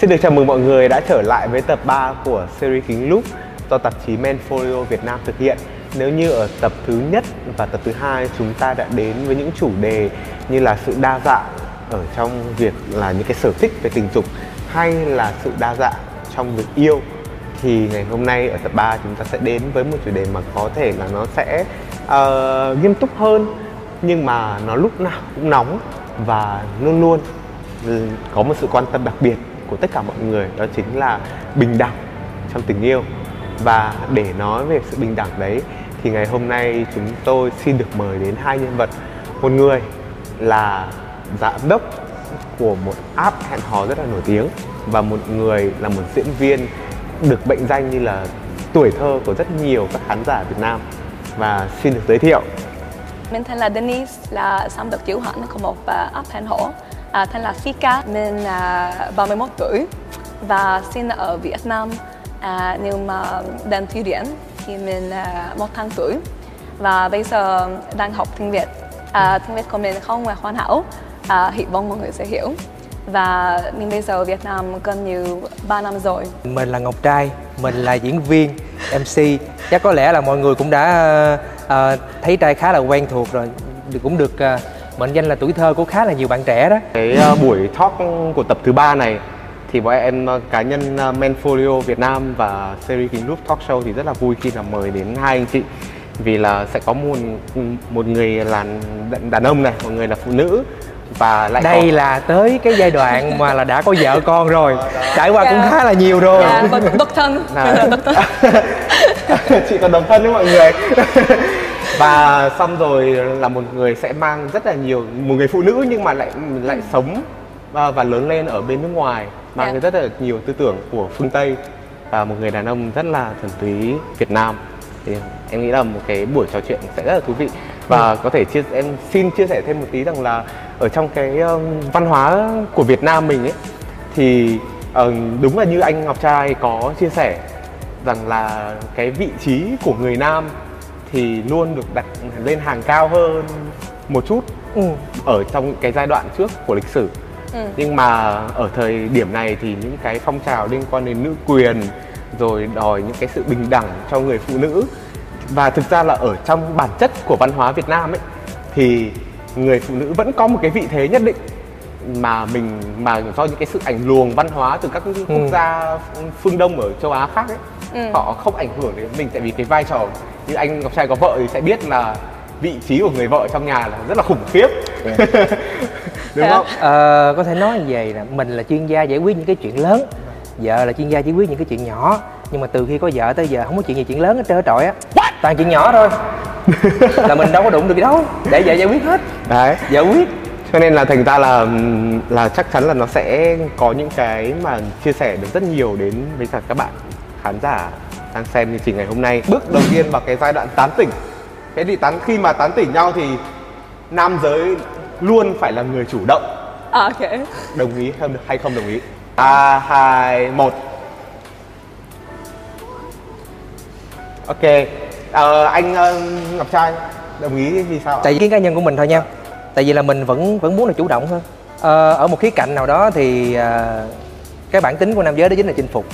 Xin được chào mừng mọi người đã trở lại với tập 3 của series Kính lúp do tạp chí menfolio Việt Nam thực hiện. Nếu như ở tập thứ nhất và tập thứ hai chúng ta đã đến với những chủ đề như là sự đa dạng ở trong việc là những cái sở thích về tình dục hay là sự đa dạng trong việc yêu thì ngày hôm nay ở tập 3 chúng ta sẽ đến với một chủ đề mà có thể là nó sẽ uh, nghiêm túc hơn nhưng mà nó lúc nào cũng nóng và luôn luôn ừ, có một sự quan tâm đặc biệt của tất cả mọi người đó chính là bình đẳng trong tình yêu. Và để nói về sự bình đẳng đấy thì ngày hôm nay chúng tôi xin được mời đến hai nhân vật. Một người là giám đốc của một app hẹn hò rất là nổi tiếng và một người là một diễn viên được mệnh danh như là tuổi thơ của rất nhiều các khán giả Việt Nam. Và xin được giới thiệu. Mình tên là Denise, là giám đốc điều hành của một à, app hẹn hò à, tên là Fika. Mình là 31 tuổi và sinh ở Việt Nam. À, nhưng mà đang thi điển thì mình à, một tháng tuổi và bây giờ đang học tiếng Việt. À, tiếng Việt của mình không là hoàn hảo, à, hy vọng mọi người sẽ hiểu. Và mình bây giờ ở Việt Nam gần như 3 năm rồi. Mình là Ngọc Trai, mình là diễn viên, MC. Chắc có lẽ là mọi người cũng đã uh, thấy trai khá là quen thuộc rồi, cũng được uh, mệnh danh là tuổi thơ của khá là nhiều bạn trẻ đó. Cái uh, buổi talk của tập thứ ba này thì bọn em uh, cá nhân uh, Manfolio Việt Nam và series King Group Talk Show thì rất là vui khi là mời đến hai anh chị. Vì là sẽ có một một người là đàn ông này một người là phụ nữ và lại đây có... là tới cái giai đoạn mà là đã có vợ con rồi. Trải qua cũng khá là nhiều rồi. Yeah, dạ, độc thân. Là... chị còn độc thân với mọi người và xong rồi là một người sẽ mang rất là nhiều một người phụ nữ nhưng mà lại lại ừ. sống và, và lớn lên ở bên nước ngoài mang yeah. Dạ. rất là nhiều tư tưởng của phương tây và một người đàn ông rất là thuần túy việt nam thì em nghĩ là một cái buổi trò chuyện sẽ rất là thú vị và ừ. có thể chia em xin chia sẻ thêm một tí rằng là ở trong cái um, văn hóa của Việt Nam mình ấy thì uh, đúng là như anh Ngọc Trai có chia sẻ rằng là cái vị trí của người nam thì luôn được đặt lên hàng cao hơn một chút ừ. ở trong cái giai đoạn trước của lịch sử ừ. nhưng mà ở thời điểm này thì những cái phong trào liên quan đến nữ quyền rồi đòi những cái sự bình đẳng cho người phụ nữ và thực ra là ở trong bản chất của văn hóa Việt Nam ấy thì người phụ nữ vẫn có một cái vị thế nhất định mà mình mà do những cái sự ảnh luồng văn hóa từ các quốc ừ. gia phương Đông ở châu Á khác ấy ừ. họ không ảnh hưởng đến mình tại vì cái vai trò như anh ngọc trai có vợ thì sẽ biết là vị trí của người vợ trong nhà là rất là khủng khiếp. Yeah. đúng không? Ờ, có thể nói như vậy là mình là chuyên gia giải quyết những cái chuyện lớn. Vợ là chuyên gia giải quyết những cái chuyện nhỏ. Nhưng mà từ khi có vợ tới giờ không có chuyện gì chuyện lớn hết trơn trọi á. Toàn chuyện nhỏ thôi. Là mình đâu có đụng được gì đâu. Để vợ giải quyết hết. Đấy. Vợ quyết cho nên là thành ra là là chắc chắn là nó sẽ có những cái mà chia sẻ được rất nhiều đến với cả các bạn khán giả đang xem chương trình ngày hôm nay. Bước đầu tiên vào cái giai đoạn tán tỉnh. Thế thì tán khi mà tán tỉnh nhau thì nam giới luôn phải là người chủ động. À, ok. Đồng ý hay không đồng ý? Ba hai một. Ok. À, anh uh, ngọc trai đồng ý vì sao? Tại vì cái cá nhân của mình thôi nha tại vì là mình vẫn vẫn muốn là chủ động hơn. À, ở một khía cạnh nào đó thì à, cái bản tính của nam giới đó chính là chinh phục.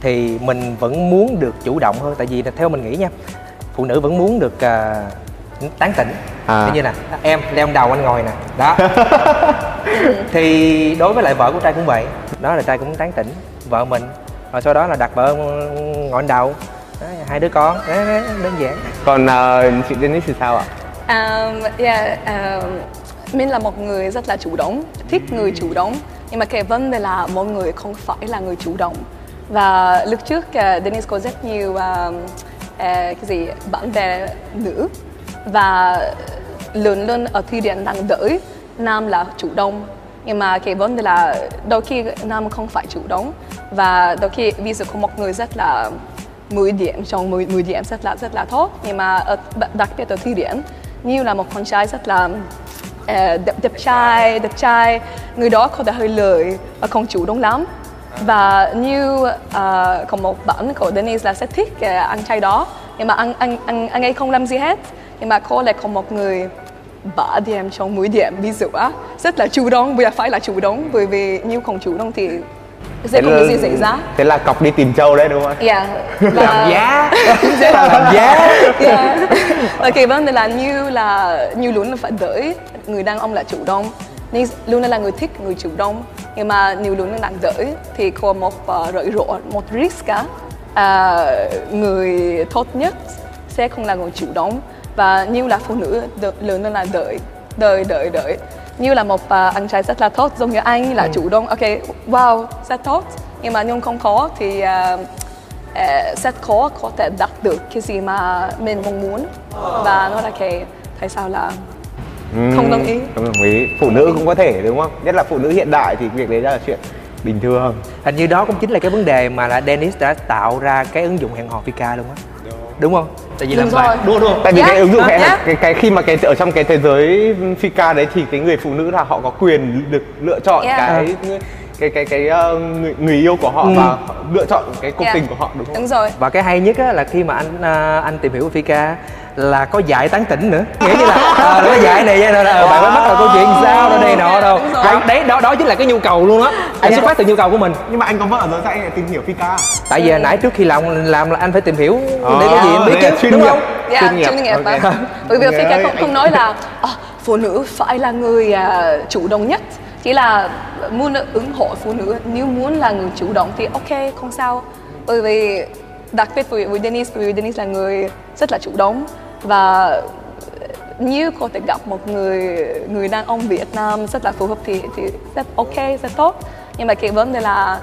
Thì mình vẫn muốn được chủ động hơn tại vì theo mình nghĩ nha phụ nữ vẫn muốn được uh, tán tỉnh. À. như nè em leo đầu anh ngồi nè đó. Thì đối với lại vợ của trai cũng vậy đó là trai cũng tán tỉnh vợ mình rồi sau đó là đặt vợ ngồi đầu. Đó, hai đứa con đó, đó, đơn giản. Còn uh, chị Denise thì sao ạ um, yeah, um, mình là một người rất là chủ động thích người chủ động. Nhưng mà cái vấn đề là mọi người không phải là người chủ động. Và lúc trước ờ, uh, Dennis có rất nhiều uh, uh, cái gì bạn bè nữ. Và lớn lên ở thi điện đang đợi nam là chủ động. Nhưng mà cái vấn đề là đôi khi nam không phải chủ động. Và đôi khi ví dụ có một người rất là 10 điểm trong 10, 10 điểm rất là rất là tốt. Nhưng mà ở, đặc biệt ở thi điển như là một con trai rất là uh, đẹp, đẹp trai đẹp trai. Người đó có thể hơi lười và không chủ động lắm. Và như uh, có một bạn của Denise là sẽ thích uh, anh trai đó. Nhưng mà anh anh anh anh ấy không làm gì hết. Nhưng mà cô lại có một người bả điểm trong mũi điểm ví dụ á. Rất là chủ động bây giờ phải là chủ động bởi vì như không chủ động thì sẽ không có gì xảy ra? thế là cọc đi tìm châu đấy đúng không yeah làm giá. Sẽ là làm giá. Yeah. và cái vấn đề là như là như luôn là phải đợi. Người đàn ông là chủ động. Nên luôn là người thích người chủ động. Nhưng mà nếu luôn là đang đợi thì có một uh, rủi ro một risk cả uh, người tốt nhất sẽ không là người chủ động. Và như là phụ nữ đợi, lớn là đợi đợi đợi đợi như là một uh, anh trai rất là tốt giống như anh là ừ. chủ động ok wow rất tốt. Nhưng mà nhưng không có thì uh, uh, rất khó có thể đạt được cái gì mà mình mong muốn. Và nó là cái tại sao là không đồng ý? không đồng ý. Phụ nữ cũng có thể đúng không? Nhất là phụ nữ hiện đại thì việc đấy là chuyện bình thường. Hình như đó cũng chính là cái vấn đề mà là Dennis đã tạo ra cái ứng dụng hẹn hò Vika luôn á. Đúng không tại vì làm bạn đua đua tại vì yeah. cái ứng dụng hẹn yeah. cái cái khi mà cái ở trong cái thế giới Vika đấy thì cái người phụ nữ là họ có quyền được lựa chọn yeah. cái cái cái cái uh, người, người yêu của họ ừ. và lựa chọn cái cuộc yeah. tình của họ đúng không? Đúng rồi. Và cái hay nhất á, là khi mà anh uh, anh tìm hiểu Vika là có dạy tán tỉnh nữa. Nghĩa như là à, nó dạy này vậy là ờ, bạn mới bắt đầu câu chuyện sao đó đây nọ đâu đấy, đấy đó đó chính là cái nhu cầu luôn á. Anh xuất phát từ nhu cầu của mình. Nhưng mà anh có vợ rồi sao anh lại tìm hiểu Fika tại vì nãy trước khi làm làm là anh phải tìm hiểu để có gì anh biết chứ đúng không? Dạ chuyên nghiệp, chuyên nghiệp okay. bởi vì Fika không, không nói là oh, phụ nữ phải là người uh, chủ động nhất. Chỉ là muốn ủng hộ phụ nữ. Nếu muốn là người chủ động thì ok không sao. Bởi vì đặc biệt với, với Dennis vì Dennis là người rất là chủ động và như có thể gặp một người người đàn ông Việt Nam rất là phù hợp thì thì rất ok rất tốt. Nhưng mà cái vấn đề là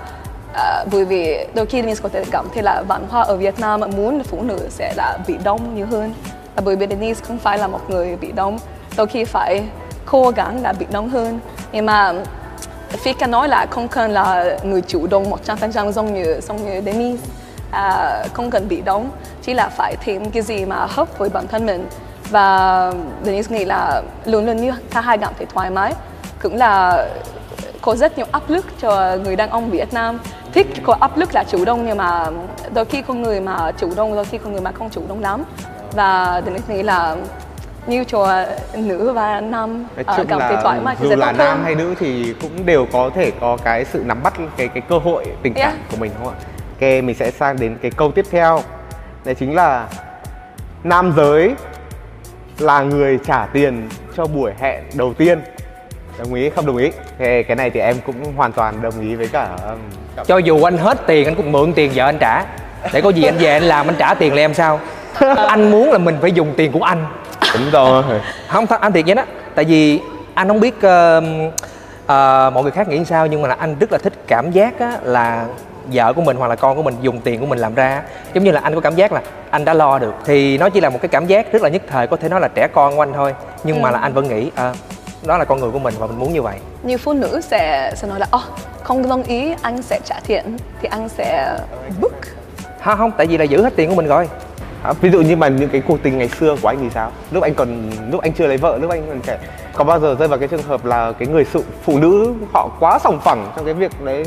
uh, bởi vì đôi khi mình có thể cảm thấy là văn hóa ở Việt Nam muốn phụ nữ sẽ là bị đông nhiều hơn. Và bởi vì Denise không phải là một người bị đông đôi khi phải cố gắng là bị đông hơn. Nhưng mà Fika nói là không cần là người chủ động 100% giống như giống như Denise à, không cần bị đóng chỉ là phải thêm cái gì mà hợp với bản thân mình và Denise nghĩ là luôn luôn như cả hai cảm thấy thoải mái cũng là có rất nhiều áp lực cho người đàn ông Việt Nam thích có áp lực là chủ động nhưng mà đôi khi con người mà chủ động đôi khi con người mà không chủ động lắm và Denise nghĩ là như cho nữ và nam uh, cảm thấy thoải mái dù là nam hơn. hay nữ thì cũng đều có thể có cái sự nắm bắt cái cái cơ hội tình cảm yeah. của mình không ạ? Mình sẽ sang đến cái câu tiếp theo. Đấy chính là nam giới là người trả tiền cho buổi hẹn đầu tiên. Đồng ý không đồng ý? Thế cái này thì em cũng hoàn toàn đồng ý với cả um, cho dù anh hết tiền anh cũng mượn tiền vợ anh trả. Để có gì anh về anh làm anh trả tiền lại em sao? anh muốn là mình phải dùng tiền của anh. Đúng rồi. Không anh thiệt vậy đó. Tại vì anh không biết uh, uh, mọi người khác nghĩ sao nhưng mà là anh rất là thích cảm giác á, là vợ của mình hoặc là con của mình dùng tiền của mình làm ra. Giống như là anh có cảm giác là anh đã lo được. Thì nó chỉ là một cái cảm giác rất là nhất thời có thể nói là trẻ con của anh thôi. Nhưng ừ. mà là anh vẫn nghĩ à, đó là con người của mình và mình muốn như vậy. Nhiều phụ nữ sẽ sẽ nói là oh, không đồng ý anh sẽ trả tiền thì anh sẽ book. Ha không tại vì là giữ hết tiền của mình rồi. À, ví dụ như mà những cái cuộc tình ngày xưa của anh thì sao? Lúc anh còn lúc anh chưa lấy vợ lúc anh còn trẻ có bao giờ rơi vào cái trường hợp là cái người phụ phụ nữ họ quá sòng phẳng trong cái việc đấy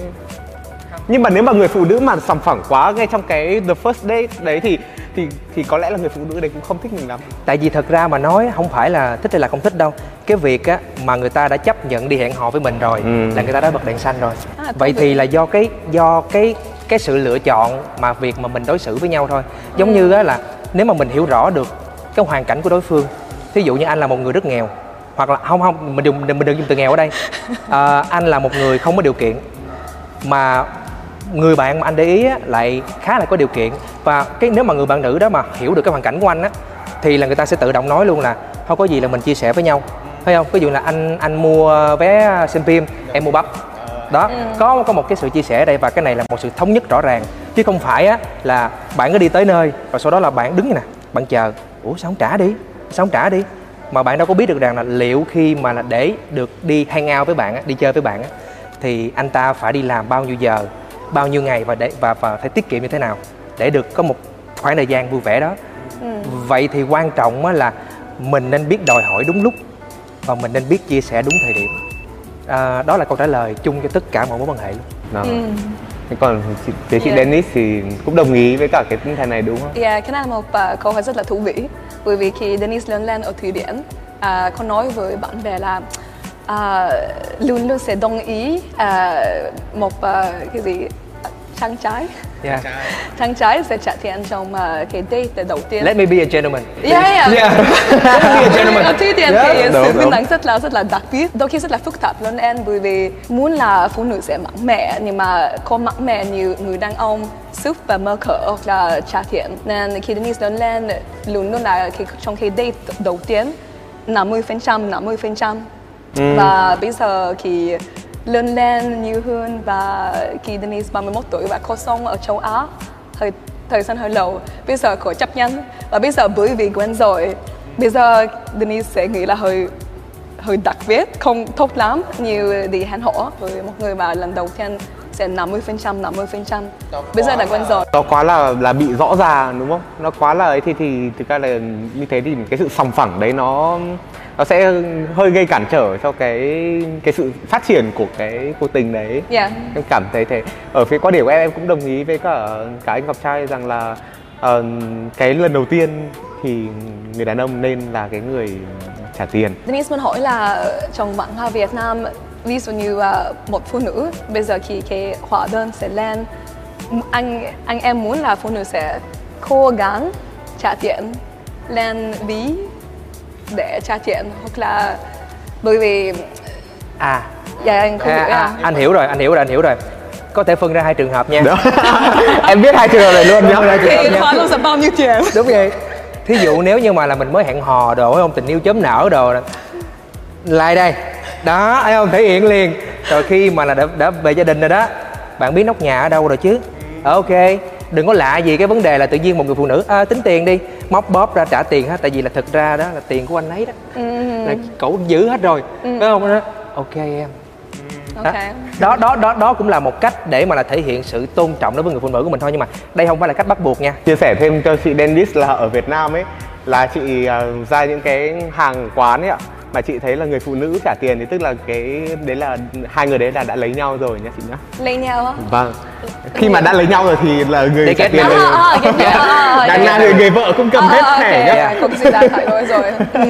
nhưng mà nếu mà người phụ nữ mà sòng phẳng quá ngay trong cái the first date đấy thì thì thì có lẽ là người phụ nữ đấy cũng không thích mình lắm. Tại vì thật ra mà nói không phải là thích hay là không thích đâu. Cái việc á mà người ta đã chấp nhận đi hẹn hò với mình rồi ừ. là người ta đã bật đèn xanh rồi. À, vậy thì là do cái do cái cái sự lựa chọn mà việc mà mình đối xử với nhau thôi. Giống ừ. như á là nếu mà mình hiểu rõ được cái hoàn cảnh của đối phương thí dụ như anh là một người rất nghèo hoặc là không không mình đừng mình đừng dùng từ nghèo ở đây. À, anh là một người không có điều kiện mà người bạn mà anh để ý á, lại khá là có điều kiện. Và cái nếu mà người bạn nữ đó mà hiểu được cái hoàn cảnh của anh á thì là người ta sẽ tự động nói luôn là không có gì là mình chia sẻ với nhau. Thấy không? Ví dụ là anh anh mua vé xem phim em mua bắp. Đó ừ. có có một cái sự chia sẻ đây và cái này là một sự thống nhất rõ ràng. Chứ không phải á là bạn cứ đi tới nơi và sau đó là bạn đứng nè bạn chờ ủa sao không trả đi? Sao không trả đi? Mà bạn đâu có biết được rằng là liệu khi mà là để được đi hang out với bạn á, đi chơi với bạn á, thì anh ta phải đi làm bao nhiêu giờ bao nhiêu ngày và để và và phải tiết kiệm như thế nào để được có một khoảng thời gian vui vẻ đó ừ. vậy thì quan trọng là mình nên biết đòi hỏi đúng lúc và mình nên biết chia sẻ đúng thời điểm à, đó là câu trả lời chung cho tất cả mọi mối quan hệ luôn đó. Ừ. Thế còn chị, chị yeah. Dennis thì cũng đồng ý với cả cái tinh thần này đúng không? Yeah, cái này là một uh, câu hỏi rất là thú vị bởi vì khi Dennis lớn lên ở Thụy Điển uh, con nói với bạn bè là luôn luôn sẽ đồng ý à, một à, cái gì? Trang trái yeah. trang trái sẽ trả tiền trong à, cái date đầu tiên. Let me be a gentleman. Yeah, yeah. Yeah. Let me be a gentleman. Thụy Điển Yeah. thì đúng, sự bình đẳng rất là rất là đặc biệt. Đôi khi rất là phức tạp lớn em bởi vì muốn là phụ nữ sẽ mạnh mẽ nhưng mà không mạnh mẽ như người đàn ông giúp và mở cửa hoặc là trả tiền nên khi Denise lớn lên luôn luôn là khi, trong khi date đầu tiên 50 phần trăm 50 trăm và bây giờ khi lớn lên nhiều hơn và khi Denise 31 tuổi và có sống ở châu Á thời thời gian hơi lâu. Bây giờ có chấp nhận và bây giờ bởi vì quen rồi. Bây giờ Denise sẽ nghĩ là hơi hơi đặc biệt không tốt lắm như đi hẹn hò với một người mà lần đầu tiên sẽ 50 phần trăm 50 phần trăm. Bây giờ đã quen rồi. Nó quá là là bị rõ ràng đúng không? Nó quá là ấy thì thì thực ra là như thế thì cái sự sòng phẳng đấy nó nó sẽ hơi gây cản trở cho cái cái sự phát triển của cái cuộc tình đấy. Yeah em cảm thấy thế. Ở phía quan điểm của em em cũng đồng ý với cả cả anh ngọc trai rằng là ờ, cái lần đầu tiên thì người đàn ông nên là cái người trả tiền. Denise muốn hỏi là trong văn hóa Việt Nam ví dụ như à, một phụ nữ bây giờ khi cái hóa đơn sẽ lên anh anh em muốn là phụ nữ sẽ cố gắng trả tiền lên ví để trả tiền hoặc là bởi vì à. Dạ anh không à, hiểu à, à. anh hiểu rồi anh hiểu rồi anh hiểu rồi. Có thể phân ra hai trường hợp nha. Đó em biết hai trường hợp này luôn. Nhá thì hóa đơn sẽ bao nhiêu tiền đúng vậy. Thí dụ nếu như mà là mình mới hẹn hò đồ phải không? Tình yêu chớm nở đồ nè lại đây. Đó thấy không? Thể hiện liền. Rồi khi mà là đã, đã về gia đình rồi đó bạn biết nóc nhà ở đâu rồi chứ? Ok đừng có lạ gì cái vấn đề là tự nhiên một người phụ nữ. À, tính tiền đi. Móc bóp ra trả tiền hết tại vì là thực ra đó là tiền của anh ấy đó. Là cậu giữ hết rồi. Phải không? Đó ok em. Ok. Đó. Đó đó đó cũng là một cách để mà là thể hiện sự tôn trọng đối với người phụ nữ của mình thôi. Nhưng mà đây không phải là cách bắt buộc nha. Chia sẻ thêm cho chị Dennis là ở Việt Nam ấy là chị ờ, ra những cái hàng quán ấy ạ mà chị thấy là người phụ nữ trả tiền thì tức là cái đấy là hai người đấy là đã lấy nhau rồi nhá chị nhá. Lấy nhau á? Vâng. Khi mà đã lấy nhau rồi thì là người trả tiền à, đằng nào thì người vợ cũng cầm hết à, thẻ nhá. không gì rồi. Ừ.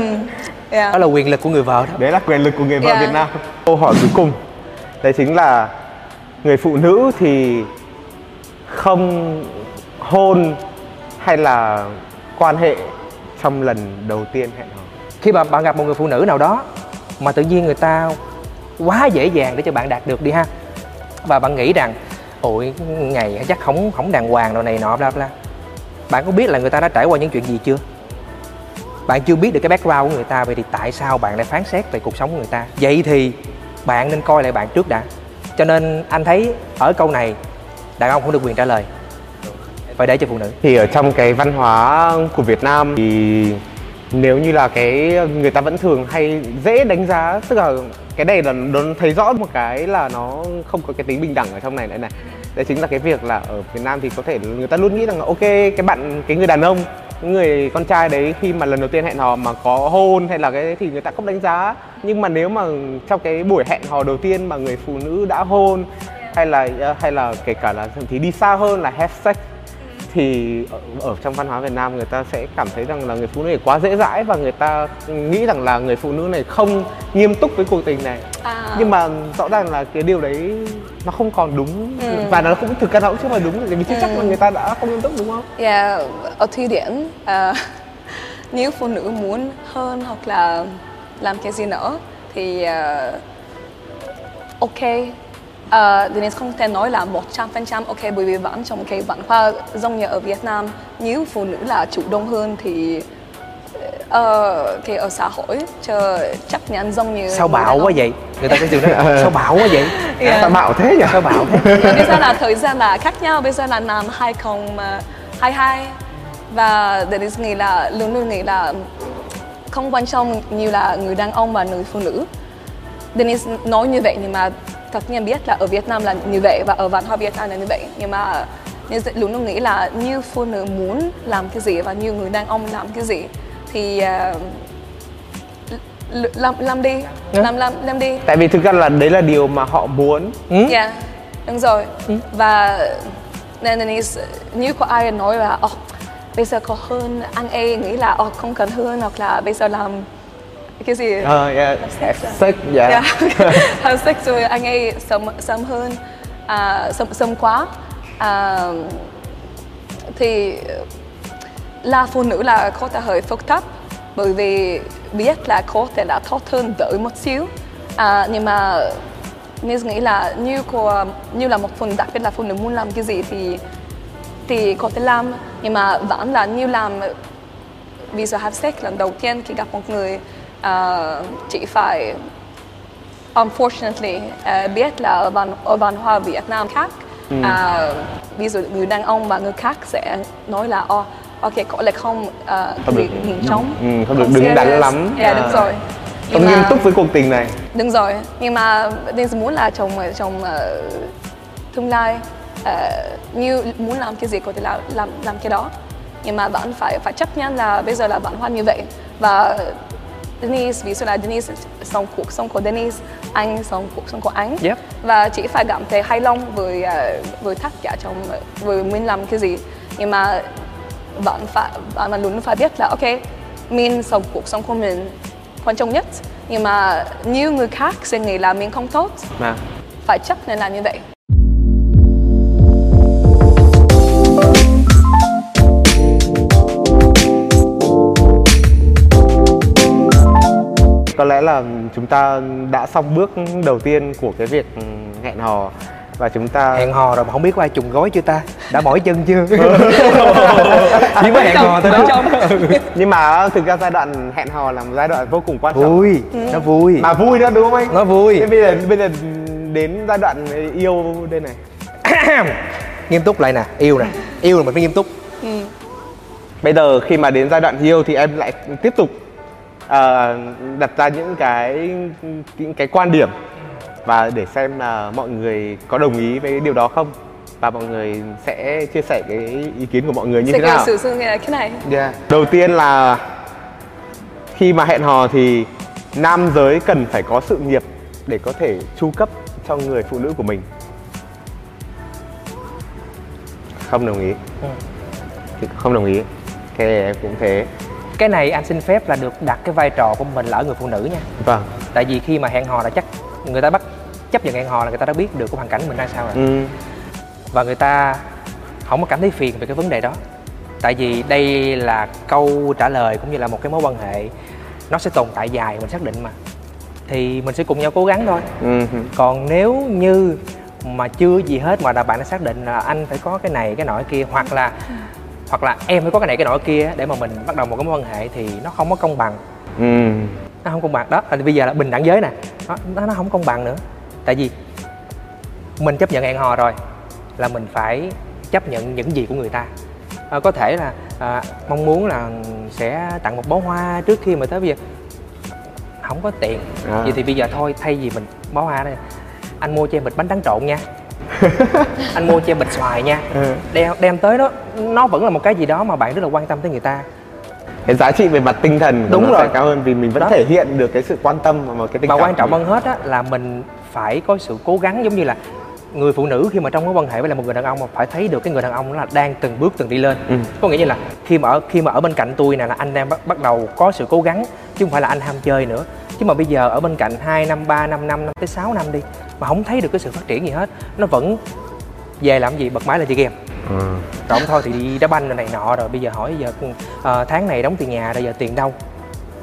yeah. đó là quyền lực của người vợ đó. Đấy là quyền lực của người vợ Yeah. Việt Nam. Câu hỏi cuối cùng. Đấy chính là người phụ nữ thì không hôn hay là quan hệ trong lần đầu tiên hẹn hò khi mà bạn gặp một người phụ nữ nào đó mà tự nhiên người ta quá dễ dàng để cho bạn đạt được đi ha. Và bạn nghĩ rằng, ôi, ngày chắc không không đàng hoàng đồ này nọ, bla bla. Bạn có biết là người ta đã trải qua những chuyện gì chưa? Bạn chưa biết được cái background của người ta, vậy thì tại sao bạn lại phán xét về cuộc sống của người ta? Vậy thì bạn nên coi lại bạn trước đã. Cho nên anh thấy ở câu này, đàn ông không được quyền trả lời. Phải để cho phụ nữ. Thì ở trong cái văn hóa của Việt Nam thì nếu như là cái, người ta vẫn thường hay dễ đánh giá, tức là cái này là nó thấy rõ một cái là nó không có cái tính bình đẳng ở trong này nữa này. Đấy chính là cái việc là ở Việt Nam thì có thể người ta luôn nghĩ rằng là, ok, cái bạn, cái người đàn ông người con trai đấy khi mà lần đầu tiên hẹn hò mà có hôn hay là cái đấy thì người ta không đánh giá. Nhưng mà nếu mà trong cái buổi hẹn hò đầu tiên mà người phụ nữ đã hôn hay là hay là kể cả là thậm chí đi xa hơn là have sex thì ở, ở trong văn hóa Việt Nam người ta sẽ cảm thấy rằng là người phụ nữ này quá dễ dãi và người ta nghĩ rằng là người phụ nữ này không nghiêm túc với cuộc tình này À. nhưng mà rõ ràng là cái điều đấy nó không còn đúng Ừ. và nó cũng thực ra nó cũng chưa phải đúng vì chưa chắc là người ta đã không nghiêm túc đúng không Yeah, ở Thụy Điển à, nếu phụ nữ muốn hơn hoặc là làm cái gì nữa thì à, ok uh, Denise không thể nói là một trăm phần trăm ok bởi vì vẫn trong cái văn hóa giống như ở Việt Nam nếu phụ nữ là chủ động hơn thì ờ, cái ở xã hội chờ chấp nhận giống như sao đàn quá vậy? Người ta sẽ thường nói sao bạo quá vậy? Yeah. sao bạo thế nhỉ? Sao bạo thế? Bây giờ là thời gian là khác nhau bây giờ là năm 2022 và Denise nghĩ là luôn luôn nghĩ là không quan trọng như là người đàn ông và người phụ nữ. Denise nói như vậy nhưng mà tất nhiên biết là ở Việt Nam là như vậy và ở văn hóa Việt Nam là như vậy. Nhưng mà Denise luôn luôn nghĩ là như phụ nữ muốn làm cái gì và như người đàn ông làm cái gì thì l- làm làm đi. Làm làm làm đi. Tại vì thực ra là đấy là điều mà họ muốn. Ừ? Dạ, đúng rồi. Và nên Denise, như có ai nói là oh, bây giờ có hơn anh ấy nghĩ là oh, không cần hơn hoặc là bây giờ làm cái gì Ờ, yeah. sex à? Sex, yeah. yeah. have sex rồi anh ấy sớm sớm hơn à, sớm sớm quá à, thì là phụ nữ là có thể hơi phức tạp bởi vì biết là có thể là tốt hơn đỡ một xíu à, nhưng mà nên nghĩ là như cô như là một phụ nữ đặc biệt là phụ nữ muốn làm cái gì thì thì có thể làm nhưng mà vẫn là như làm ví dụ have sex lần đầu tiên khi gặp một người à, chỉ phải unfortunately uh, biết là văn, văn hóa Việt Nam khác Ừ. à, ví dụ người đàn ông và người khác sẽ nói là oh, ok có lẽ không uh, Không được- nhìn trống ừ, không được đứng đắn serious." lắm. yeah, À. đúng rồi Không Nhưng nghiêm mà- túc với cuộc tình này. Đúng rồi, nhưng mà Denise muốn là trong trong uh, tương lai uh, như muốn làm cái gì có thể làm làm làm cái đó nhưng mà bạn phải phải chấp nhận là bây giờ là bạn hoàn như vậy và Denise ví dụ là Denise sống cuộc sống của Denise anh sống cuộc sống của anh Yep. và chỉ phải cảm thấy hài lòng với uh, với tất cả trong với mình làm cái gì. Nhưng mà bạn phải bạn luôn phải biết là ok mình sống cuộc sống của mình quan trọng nhất. Nhưng mà nhiều người khác sẽ nghĩ là mình không tốt. Mà. phải chấp nhận là như vậy Có lẽ là chúng ta đã xong bước đầu tiên của cái việc hẹn hò. Và chúng ta hẹn hò rồi mà không biết có ai trùng gối chưa ta? Đã mỏi chân chưa? Chỉ mới hẹn hò thôi đó. Nhưng mà thực ra giai đoạn hẹn hò là một giai đoạn vô cùng quan trọng. Vui nó vui. Mà vui nữa đúng không anh? Nó vui. Thế bây giờ bây giờ đến giai đoạn yêu đây này. Nghiêm túc lại nè yêu nè. Yêu là mình phải nghiêm túc. Bây giờ khi mà đến giai đoạn yêu thì em lại tiếp tục ờ, đặt ra những cái những cái quan điểm và để xem là mọi người có đồng ý với điều đó không và mọi người sẽ chia sẻ cái ý kiến của mọi người như sẽ thế nào sự như là cái này Yeah. Đầu tiên là khi mà hẹn hò thì nam giới cần phải có sự nghiệp để có thể chu cấp cho người phụ nữ của mình. Không đồng ý. Ừ. Không đồng ý. Ok em cũng thế. Cái này anh xin phép là được đặt cái vai trò của mình là ở người phụ nữ nha Vâng. tại vì khi mà hẹn hò là chắc người ta bắt chấp nhận hẹn hò là người ta đã biết được cái hoàn cảnh mình ra sao rồi Ừ. và người ta không có cảm thấy phiền về cái vấn đề đó tại vì đây là câu trả lời cũng như là một cái mối quan hệ nó sẽ tồn tại dài mình xác định mà thì mình sẽ cùng nhau cố gắng thôi Ừ. còn nếu như mà chưa gì hết mà là bạn đã xác định là anh phải có cái này cái nọ kia hoặc là hoặc là em phải có cái này cái nọ kia để mà mình bắt đầu một cái mối quan hệ thì nó không có công bằng. Ừ. nó không công bằng. Đó là bây giờ là bình đẳng giới nè. Nó, nó nó không công bằng nữa. Tại vì mình chấp nhận hẹn hò rồi là mình phải chấp nhận những gì của người ta. À, có thể là à, mong muốn là sẽ tặng một bó hoa trước khi mà tới bây giờ. Không có tiền. À. vậy thì bây giờ thôi thay vì mình bó hoa đây anh mua cho em bịch bánh tráng trộn nha anh mua cho em bịch xoài nha Ừ. đem đem tới đó nó vẫn là một cái gì đó mà bạn rất là quan tâm tới người ta Cái giá trị về mặt tinh thần của Đúng nó rồi. phải cao hơn vì mình vẫn Đó. thể hiện được cái sự quan tâm và một cái tình cảm quan trọng hơn hết á, là mình phải có sự cố gắng giống như là người phụ nữ khi mà trong mối quan hệ với là một người đàn ông mà phải thấy được cái người đàn ông đó là đang từng bước từng đi lên. Ừ. có nghĩa như là khi mà ở khi mà ở bên cạnh tôi nè là anh đang bắt, bắt đầu có sự cố gắng chứ không phải là anh ham chơi nữa. Chứ mà bây giờ ở bên cạnh 2 năm 3 năm 5 năm tới 6 năm đi mà không thấy được cái sự phát triển gì hết. Nó vẫn về làm gì bật máy là chơi game. Ừ. rồi thôi thì đi đá banh rồi này nọ rồi bây giờ hỏi giờ ờ, tháng này đóng tiền nhà rồi giờ tiền đâu?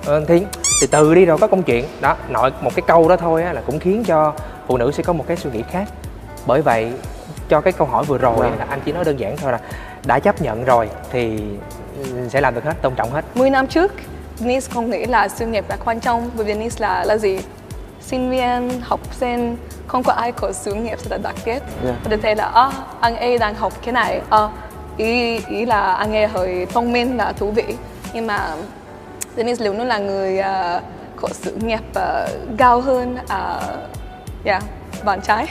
Ờ, thì từ từ đi rồi có công chuyện. Đó nội một cái câu đó thôi á, là cũng khiến cho phụ nữ sẽ có một cái suy nghĩ khác bởi vậy cho cái câu hỏi vừa rồi Vâng. là anh chỉ nói đơn giản thôi là đã chấp nhận rồi thì ừ, sẽ làm được hết tôn trọng hết. 10 năm trước Denise không nghĩ là sự nghiệp là quan trọng bởi vì Denise là là gì? Sinh viên học sinh không có ai có sự nghiệp rất là đặc biệt Yeah. và thấy là à, anh ấy đang học cái này. À, ý ý là anh ấy hơi thông minh là thú vị. Nhưng mà Denise luôn luôn là người à, có sự nghiệp à, cao hơn uh, yeah, bạn trai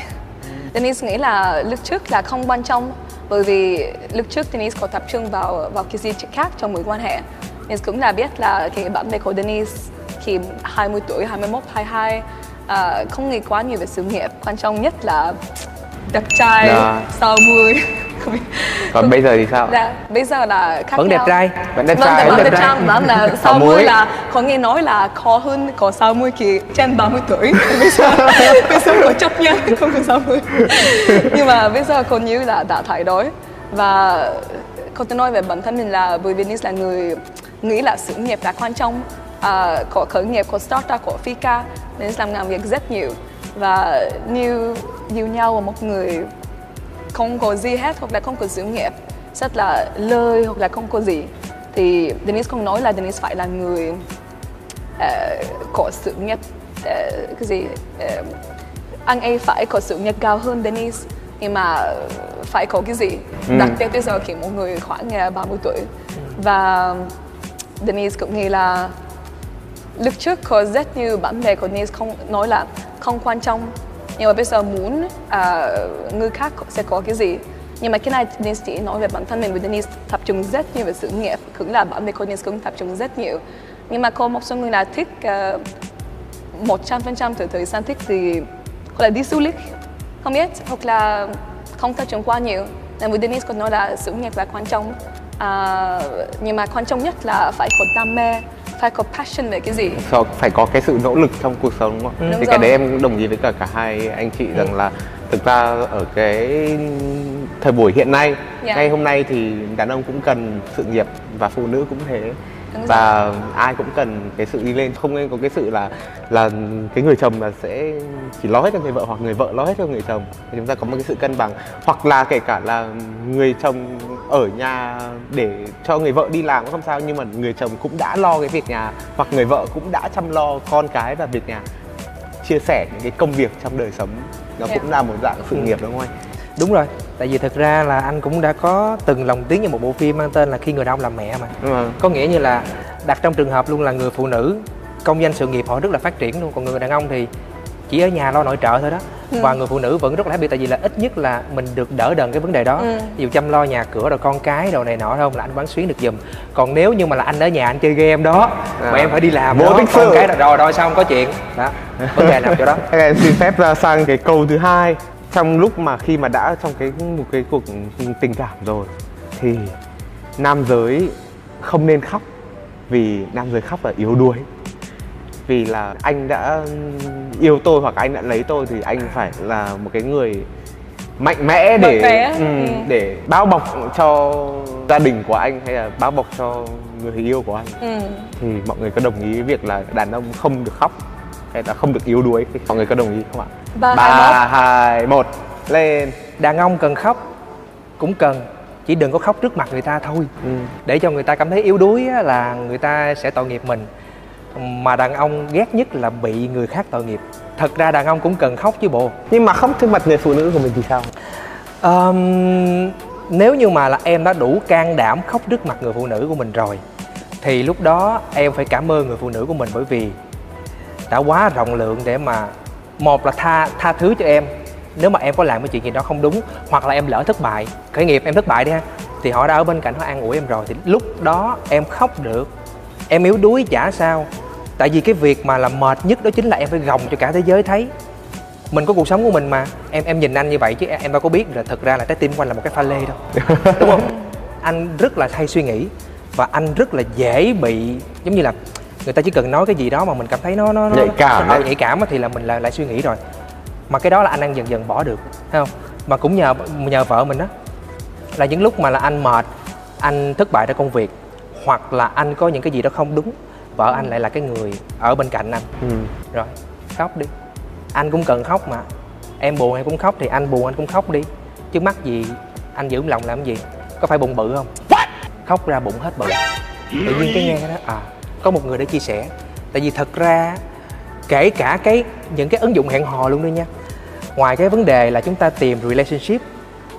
Denise nghĩ là lúc trước là không quan trọng bởi vì lúc trước Denise có tập trung vào vào cái gì khác trong mối quan hệ. Denise cũng là biết là cái bạn bè của Denise khi 20 tuổi, 21, 22 à, không nghĩ quá nhiều về sự nghiệp. Quan trọng nhất là đẹp trai, sau 10. Không biết. còn bây giờ thì sao Dạ, bây giờ là khác vẫn đẹp nhau. trai vẫn đẹp Vâng, trai vẫn đẹp đẹp trai. vâng là 60 muối. là có nghe nói là khó hơn có 60 kỳ trên 30 tuổi bây giờ bây giờ có chấp nhận không có 60 nhưng mà bây giờ còn như là đã thay đổi và có thể nói về bản thân mình là bởi vì là người nghĩ là sự nghiệp là quan trọng à, có khởi nghiệp có startup có Fika nên làm làm việc rất nhiều và như yêu nhau một người không có gì hết hoặc là không có sự nghiệp rất là lời hoặc là không có gì. Thì Denise không nói là Denise phải là người ờ, có sự nghiệp ờ, cái gì ờ, anh ấy phải có sự nghiệp cao hơn Denise nhưng mà phải có cái gì? Ừ. đặc biệt bây giờ khi một người khoảng ờ, 30 tuổi. Và Denise cũng nghĩ là lúc trước có rất nhiều bạn bè của Denise không nói là không quan trọng nhưng mà bây giờ muốn uh, người khác sẽ có cái gì? Nhưng mà cái này Denise chỉ nói về bản thân mình với Denise tập trung rất nhiều về sự nghiệp cũng là bạn với cô Denise cũng tập trung rất nhiều. Nhưng mà có một số người là thích à, một trăm phần trăm từ thời gian thích thì hoặc là đi du lịch không biết hoặc là không tập trung quá nhiều. Nên với Denise còn nói là sự nghiệp là quan trọng à, nhưng mà quan trọng nhất là phải có đam mê phải có passion về cái gì phải có cái sự nỗ lực trong cuộc sống đúng không? Đúng thì rồi. cái đấy em cũng đồng ý với cả cả hai anh chị rằng là thực ra ở cái thời buổi hiện nay Dạ. ngay hôm nay thì đàn ông cũng cần sự nghiệp và phụ nữ cũng thế Đúng và ai cũng cần cái sự đi lên không nên có cái sự là là cái người chồng là sẽ chỉ lo hết cho người vợ hoặc người vợ lo hết cho người chồng. Thì chúng ta có một cái sự cân bằng. Hoặc là kể cả là người chồng ở nhà để cho người vợ đi làm cũng không sao nhưng mà người chồng cũng đã lo cái việc nhà hoặc người vợ cũng đã chăm lo con cái và việc nhà. Chia sẻ những cái công việc trong đời sống nó Dạ. cũng là một dạng sự nghiệp đúng không anh đúng rồi tại vì thực ra là anh cũng đã có từng lồng tiếng vào một bộ phim mang tên là khi người đàn ông làm mẹ mà Vâng. có nghĩa như là đặt trong trường hợp luôn là người phụ nữ công danh sự nghiệp họ rất là phát triển luôn còn người đàn ông thì chỉ ở nhà lo nội trợ thôi đó và người phụ nữ vẫn rất là happy tại vì là ít nhất là mình được đỡ đần cái vấn đề đó Ừ. ví dụ chăm lo nhà cửa rồi con cái đồ này nọ không là anh bán xuyến được giùm còn nếu như mà là anh ở nhà anh chơi game đó À. mà em phải đi làm Vô đó con sự. cái rồi rồi rồi xong có chuyện đó vấn đề nằm chỗ đó em xin phép ra sang cái câu thứ hai trong lúc mà khi mà đã trong cái một cái cuộc tình cảm rồi thì nam giới không nên khóc vì nam giới khóc là yếu đuối vì là anh đã yêu tôi hoặc anh đã lấy tôi thì anh phải là một cái người mạnh mẽ để ừ, ừ. để bao bọc cho gia đình của anh hay là bao bọc cho người yêu của anh ừ. thì mọi người có đồng ý với việc là đàn ông không được khóc hay là không được yếu đuối mọi người có đồng ý không ạ? Ba, hai, ba hai một. Lên. Đàn ông cần khóc cũng cần chỉ đừng có khóc trước mặt người ta thôi. Ừ. để cho người ta cảm thấy yếu đuối á, là người ta sẽ tội nghiệp mình. Mà đàn ông ghét nhất là bị người khác tội nghiệp. Thật ra đàn ông cũng cần khóc chứ bộ. Nhưng mà khóc trước mặt người phụ nữ của mình thì sao? Ờm, nếu như mà là em đã đủ can đảm khóc trước mặt người phụ nữ của mình rồi thì lúc đó em phải cảm ơn người phụ nữ của mình bởi vì đã quá rộng lượng để mà một là tha tha thứ cho em. Nếu mà em có làm cái chuyện gì đó không đúng hoặc là em lỡ thất bại khởi nghiệp em thất bại đi ha thì họ đã ở bên cạnh họ an ủi em rồi. Thì lúc đó em khóc được em yếu đuối chả sao. Tại vì cái việc mà làm mệt nhất đó chính là em phải gồng cho cả thế giới thấy. Mình có cuộc sống của mình mà em em nhìn anh như vậy chứ em, em đâu có biết là thực ra là trái tim của anh là một cái pha lê đâu. Đúng không? Anh rất là hay suy nghĩ và anh rất là dễ bị giống như là người ta chỉ cần nói cái gì đó mà mình cảm thấy nó nó, nó Nhạy cảm nó, nhạy cảm á thì là mình lại lại suy nghĩ rồi. Mà cái đó là anh đang dần dần bỏ được thấy không? Mà cũng nhờ nhờ vợ mình đó là những lúc mà là anh mệt anh thất bại trong công việc hoặc là anh có những cái gì đó không đúng vợ anh lại là cái người ở bên cạnh anh. Ừ. rồi khóc đi. Anh cũng cần khóc mà. Em buồn em cũng khóc thì anh buồn anh cũng khóc đi. Chứ mắc gì anh giữ lòng làm gì? Có phải bụng bự không? Khóc ra bụng hết bự. Tự nhiên cái nghe đó à có một người để chia sẻ. Tại vì thật ra kể cả cái những cái ứng dụng hẹn hò luôn đi nha ngoài cái vấn đề là chúng ta tìm relationship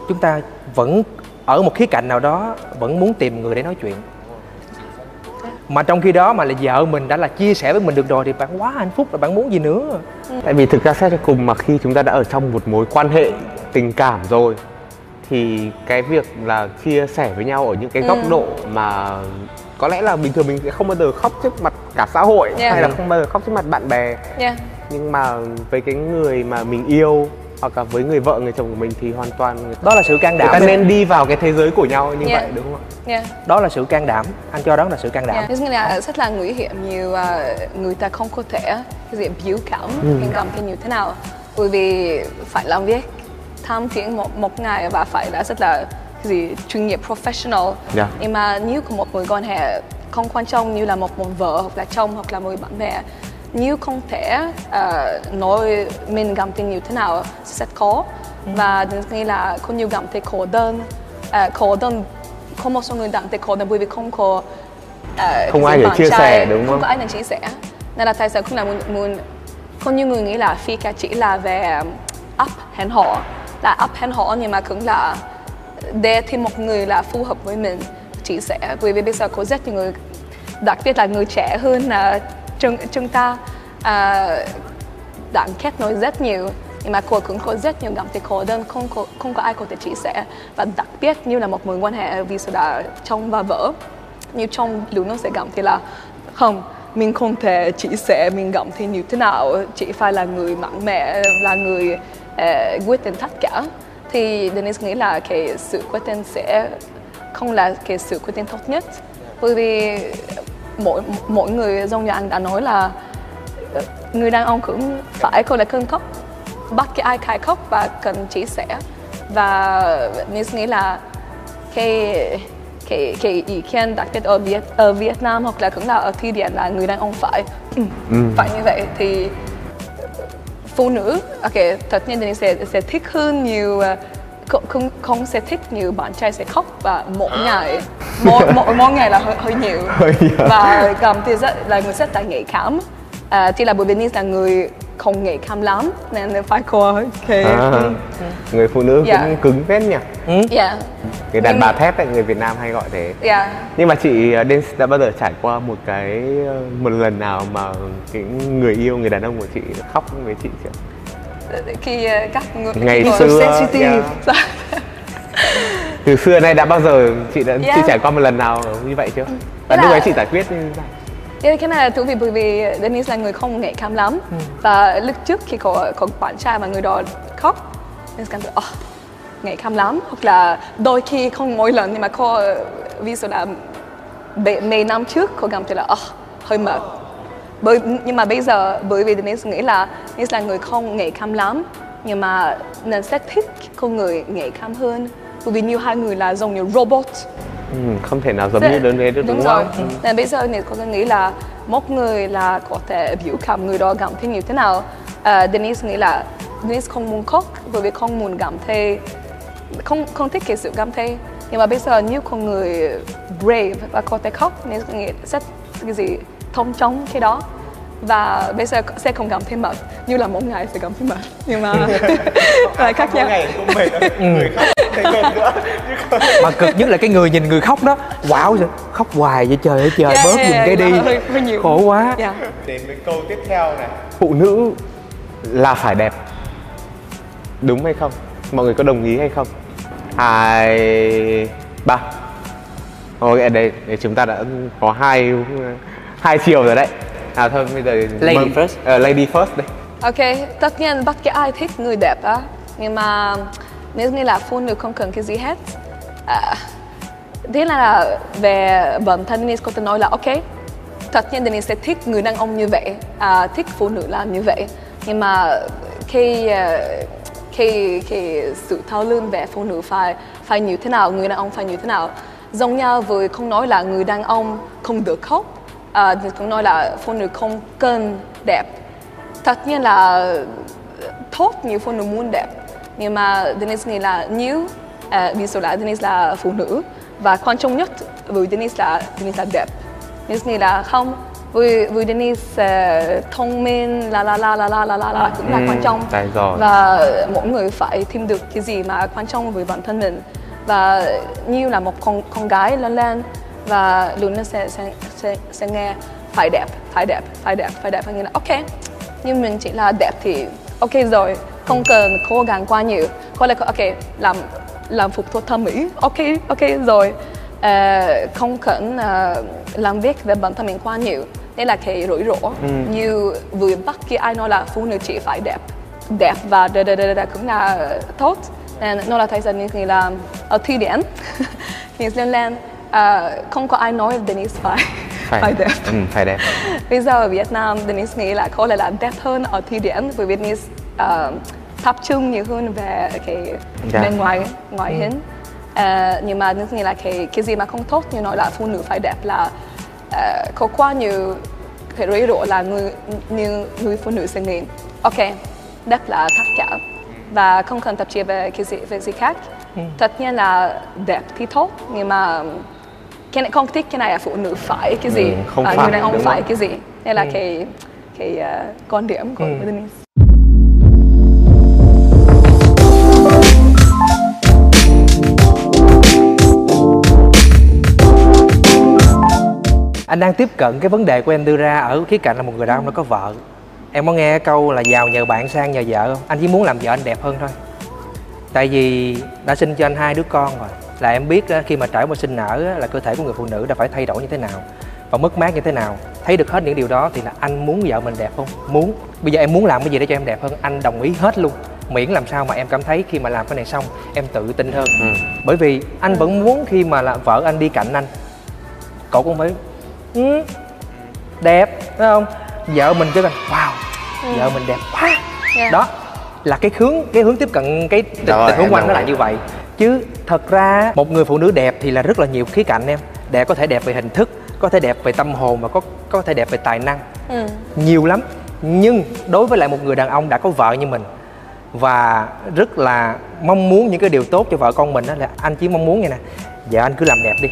chúng ta vẫn ở một khía cạnh nào đó vẫn muốn tìm người để nói chuyện. Mà trong khi đó mà là vợ mình đã là chia sẻ với mình được rồi thì bạn quá hạnh phúc rồi bạn muốn gì nữa? Tại vì thực ra xét cho cùng mà khi chúng ta đã ở trong một mối quan hệ tình cảm rồi thì cái việc là chia sẻ với nhau ở những cái góc Ừ. độ mà có lẽ là bình thường mình sẽ không bao giờ khóc trước mặt cả xã hội Yeah. hay là không bao giờ khóc trước mặt bạn bè yeah. nhưng mà với cái người mà mình yêu hoặc là với người vợ người chồng của mình thì hoàn toàn người ta, đó là sự can người đảm ta em. nên đi vào cái thế giới của nhau như Yeah. vậy đúng không ạ Yeah. đó là sự can đảm anh cho đó là sự can đảm Yeah. Là rất là nguy hiểm nhiều à, người ta không có thể cái gì biểu cảm tình cảm như thế nào bởi vì phải làm việc tham thiện một một ngày và phải là rất là gì chuyên nghiệp professional. Yeah. nhưng mà nếu có một mối quan hệ không quan trọng như là một một vợ hoặc là chồng hoặc là một bạn bè nếu không thể à, nói mình cảm tình như thế nào sẽ khó. Và nghĩa là có nhiều cảm thấy khổ đơn. À, khổ đơn có một số người cảm thấy khổ đơn bởi vì không có à, Không ai để chia trai, sẻ, đúng không không? có ai để chia sẻ. Nên là tại sao cũng là muốn, muốn có nhiều người nghĩ là phi ca chỉ là về up hẹn hò là up hẹn hò nhưng mà cũng là để tìm một người là phù hợp với mình chia sẻ bởi vì bây giờ có rất nhiều người đặc biệt là người trẻ hơn là chúng, chúng ta à, đã kết nối rất nhiều. Nhưng mà cô cũng có rất nhiều cảm thấy khó đơn không có, không có ai có thể chia sẻ và đặc biệt như là một mối quan hệ vì sự đã trong và vỡ như trong lúc nó sẽ cảm thấy là không mình không thể chia sẻ mình cảm thấy như thế nào. Chỉ phải là người mạnh mẽ là người uh, quyết định tất cả thì Denise nghĩ là cái sự quyết định sẽ không là cái sự quyết định tốt nhất. Bởi vì mỗi mỗi người giống như anh đã nói là ờ, người đàn ông cũng phải có là cơn khóc bắt cái ai khai khóc và cần chia sẻ. Và mình nghĩ là cái cái cái ý kiến đặc biệt ở Việt ở Việt Nam hoặc là cũng là ở Thụy Điển là người đàn ông phải phải như vậy. Thì phụ nữ. Ok tất nhiên thì sẽ sẽ thích hơn nhiều ờ, không không không sẽ thích nhiều bạn trai sẽ khóc và mỗi ngày. Mỗi mỗi mỗi ngày là hơi, hơi nhiều. Và cảm thấy rất là người rất là nhạy cảm. À, chỉ là bởi vì là người không nhạy cảm lắm nên phải có cái à, người phụ nữ Dạ. cũng cứng phết nhỉ? Yeah người đàn bà thép ấy, người Việt Nam hay gọi thế. Yeah nhưng mà chị uh, Dance đã bao giờ trải qua một cái uh, một lần nào mà cái người yêu người đàn ông của chị khóc với chị chưa? Khi ờ, các người ngày người xưa sensitive. yeah. từ xưa nay đã bao giờ chị đã Yeah. chị trải qua một lần nào như vậy chưa? Và Tức lúc ấy chị giải quyết như thế nào Yeah, cái này là thú vị bởi vì Denise là người không nhạy cảm lắm. Và lúc trước khi có có bạn trai mà người đó khóc Denise cảm thấy oh, nhạy cảm lắm. Hoặc là đôi khi không mỗi lần nhưng mà có ví dụ là mấy, năm trước có cảm thấy là oh, hơi mệt. Bởi nhưng mà bây giờ bởi vì Denise nghĩ là Denise là người không nhạy cảm lắm nhưng mà nên sẽ thích con người nhạy cảm hơn bởi vì như hai người là giống như robot. Ừ, không thể nào giống Thế- như đơn thế được đúng, đúng rồi. không Nên bây giờ thì con nghĩ là một người là có thể biểu cảm người đó cảm thấy như thế nào. À, Denise nghĩ là Denise không muốn khóc bởi vì không muốn cảm thấy không không thích cái sự cảm thấy. Nhưng mà bây giờ như con người brave và có thể khóc nên nghĩ rất cái gì? Thông trong cái đó. Và bây giờ sẽ không cảm thấy mệt như là mỗi ngày sẽ cảm thấy mệt. Nhưng mà lại khác nhau. cũng mệt. Người khóc thấy mệt nữa mà cực nhất là cái người nhìn người khóc đó. Wow khóc hoài vậy trời ơi trời Yeah, bớt yeah, nhìn cái yeah, đi. hơi- hơi nhiều. khổ quá. Yeah. đến với câu tiếp theo này. Phụ nữ là phải đẹp. Đúng hay không? Mọi người có đồng ý hay không? Hai ba. Ok đây chúng ta đã có hai hai chiều rồi đấy. À thôi bây giờ Lady mời- first. ờ, lady first đây Ok, tất nhiên bất kỳ ai thích người đẹp á. Nhưng mà nếu như là phụ nữ không cần cái gì hết. À, Thế là về bản thân Denise có thể nói là ok thật nhiên Denise sẽ thích người đàn ông như vậy. À, Thích phụ nữ làm như vậy. Nhưng mà khi à, khi khi sự thao lương về phụ nữ phải phải như thế nào người đàn ông phải như thế nào? Giống nhau với không nói là người đàn ông không được khóc. À, thì cũng nói là phụ nữ không cần đẹp. Tất nhiên là tốt nhiều phụ nữ muốn đẹp nhưng mà Denise nghĩ là nhiều à, vì số là Denise là phụ nữ và quan trọng nhất với Denise là Denise là đẹp. Denise nghĩ là không với với Denise uh, thông minh la la la la la la la cũng là ừ, quan trọng rồi. và mỗi người phải tìm được cái gì mà quan trọng với bản thân mình. Và như là một con con gái lớn lên và luôn sẽ, sẽ sẽ sẽ nghe phải đẹp phải đẹp phải đẹp phải đẹp. Phải nghĩ là ok nhưng mình chỉ là đẹp thì ok rồi không cần cố gắng quá nhiều. Có là ok làm làm phục thuật thẩm mỹ ok ok rồi. Ờ, không cần ờ, làm việc về bản thân mình quá nhiều. Đây là cái rủi ro như với bất kỳ ai nói là phụ nữ chỉ phải đẹp đẹp và đờ đờ đờ đờ cũng là tốt. Nên nó là thấy rằng nghĩ là ở thi điển Denise lên lên à, không có ai nói Denise phải phải đẹp. Ừ, phải đẹp. Bây giờ ở Việt Nam Denise nghĩ là có lẽ là đẹp hơn ở thi điển bởi vì Denise uh, tập trung nhiều hơn về cái Dạ. bên ngoài ngoại hình. Ờ, nhưng mà nghĩ là cái cái gì mà không tốt như nói là phụ nữ phải đẹp là ờ, có quá nhiều cái rủi ro là người như người phụ nữ sẽ nghĩ ok đẹp là tất cả và không cần tập trung về cái gì về gì khác. Tất nhiên là đẹp thì tốt nhưng mà cái này không thích cái này là phụ nữ phải cái gì. Ừ, không à, phải, người này không phải rồi. cái gì. Đây là cái cái ờ, quan điểm của Denise anh đang tiếp cận cái vấn đề của em đưa ra ở khía cạnh là một người đàn ông đã có vợ. Em có nghe câu là giàu nhờ bạn sang nhờ vợ không? Anh chỉ muốn làm vợ anh đẹp hơn thôi. Tại vì đã sinh cho anh hai đứa con rồi. Là em biết khi mà trải qua sinh nở là cơ thể của người phụ nữ đã phải thay đổi như thế nào và mất mát như thế nào. Thấy được hết những điều đó thì là anh muốn vợ mình đẹp không? Muốn. Bây giờ em muốn làm cái gì để cho em đẹp hơn? Anh đồng ý hết luôn. Miễn làm sao mà em cảm thấy khi mà làm cái này xong em tự tin hơn. Ừ. bởi vì anh vẫn muốn khi mà là vợ anh đi cạnh anh. Cậu cũng phải ừ, đẹp phải không? Vợ mình kêu là wow vợ mình đẹp quá. Yeah. đó là cái hướng cái hướng tiếp cận cái tình, Rồi, tình huống em của anh nó ý. như vậy. Chứ thật ra một người phụ nữ đẹp thì là rất là nhiều khía cạnh em. Đẹp có thể đẹp về hình thức có thể đẹp về tâm hồn và có có thể đẹp về tài năng. Ừ. nhiều lắm. Nhưng đối với lại một người đàn ông đã có vợ như mình và rất là mong muốn những cái điều tốt cho vợ con mình đó là anh chỉ mong muốn vậy nè. Vợ anh cứ làm đẹp đi.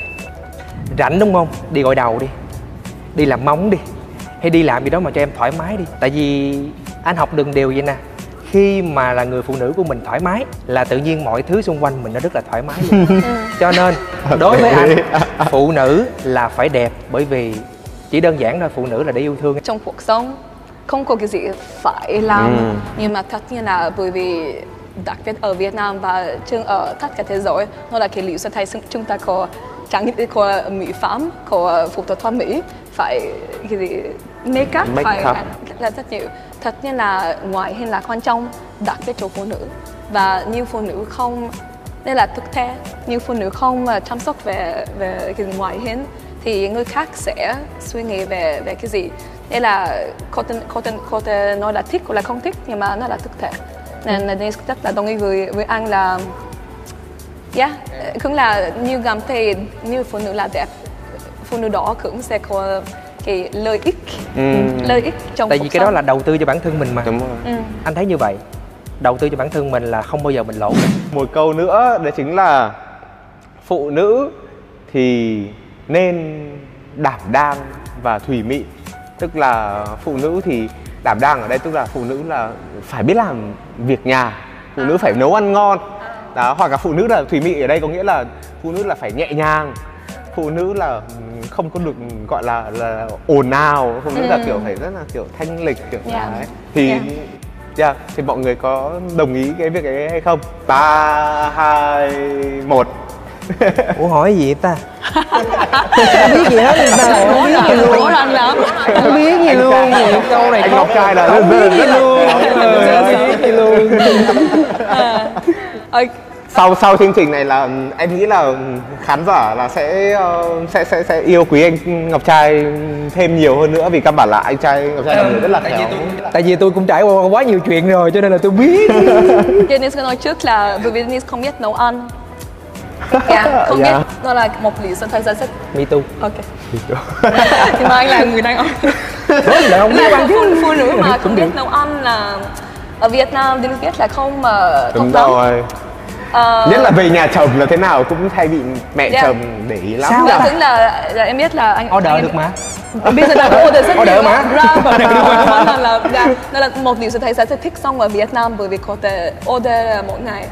Rảnh đúng không? Đi gội đầu đi đi làm móng đi. Hay đi làm gì đó mà cho em thoải mái đi. Tại vì anh học được điều vậy nè. Khi mà là người phụ nữ của mình thoải mái là tự nhiên mọi thứ xung quanh mình nó rất là thoải mái luôn. Cho nên đối với anh phụ nữ là phải đẹp bởi vì chỉ đơn giản là phụ nữ là để yêu thương. Trong cuộc sống không có cái gì phải làm. Ừ. nhưng mà tất nhiên là bởi vì đặc biệt ở Việt Nam và trên ở tất cả thế giới nó là cái lý do tại chúng ta có trang có mỹ phẩm có phẫu thuật thẩm mỹ phải cái gì make up Make phải up. là rất nhiều. Tất nhiên là ngoại hình là quan trọng đặc biệt cho phụ nữ. Và nhiều phụ nữ không đây là thực tế nhiều phụ nữ không mà chăm sóc về về cái ngoại hình thì người khác sẽ suy nghĩ về về cái gì. Đây là có thể, có thể, có thể nói là thích hoặc là không thích nhưng mà nó là thực tế nên là rất là đồng ý với, với anh là yeah, cũng là như cảm thấy như phụ nữ là đẹp. Phụ nữ đó cũng sẽ có cái lợi ích Ừ. lợi ích trong tại vì cái đó sống. là đầu tư cho bản thân mình mà. Đúng rồi. Ừ. anh thấy như vậy. Đầu tư cho bản thân mình là không bao giờ mình lỗ. Một câu nữa đó chính là phụ nữ thì nên đảm đang và thùy mị. Tức là phụ nữ thì đảm đang ở đây tức là phụ nữ là phải biết làm việc nhà. Phụ nữ phải nấu ăn ngon đó hoặc là phụ nữ là thùy mị ở đây có nghĩa là phụ nữ là phải nhẹ nhàng. Phụ nữ là không có được gọi là là ồn ào. Phụ nữ là Ừ. kiểu phải rất là kiểu thanh lịch kiểu Yeah. đấy. Thì Yeah. Yeah, thì mọi người có đồng ý cái việc ấy hay không? ba hai một. Ủa hỏi gì ta? Không biết gì hết ta không biết gì luôn. Ủa là không biết gì luôn. câu này anh. Ngọc Trai là không biết gì luôn. Ờ, không biết gì luôn Sau sau chương trình này là ừm, em nghĩ là ừm, khán giả là sẽ ờ, sẽ sẽ sẽ yêu quý anh Ngọc Trai thêm nhiều hơn nữa vì căn bản là anh trai Ngọc Trai là người rất là khéo. tại vì tôi cũng trải qua quá nhiều chuyện rồi cho nên là tôi biết. Denise có nói trước là bởi vì Denise không biết nấu ăn. Yeah, không Yeah. biết. Đó là một lý do thời gian rất me too. Ok. Thì mà anh là người đàn ông Đúng là không biết là ăn phụ, chứ. phụ nữ mà không biết nấu ăn là ở Việt Nam Denise biết là không mà đúng lắm rồi Ờ, nhất là về nhà chồng là thế nào cũng hay bị mẹ Yeah. chồng để ý lắm Sao à? cũng là, là em biết là anh order anh- được mà bây giờ là có order rất Order nhiều mà. ra và là là là một điều tôi thấy sẽ thích xong ở Việt Nam bởi vì có thể order mỗi ngày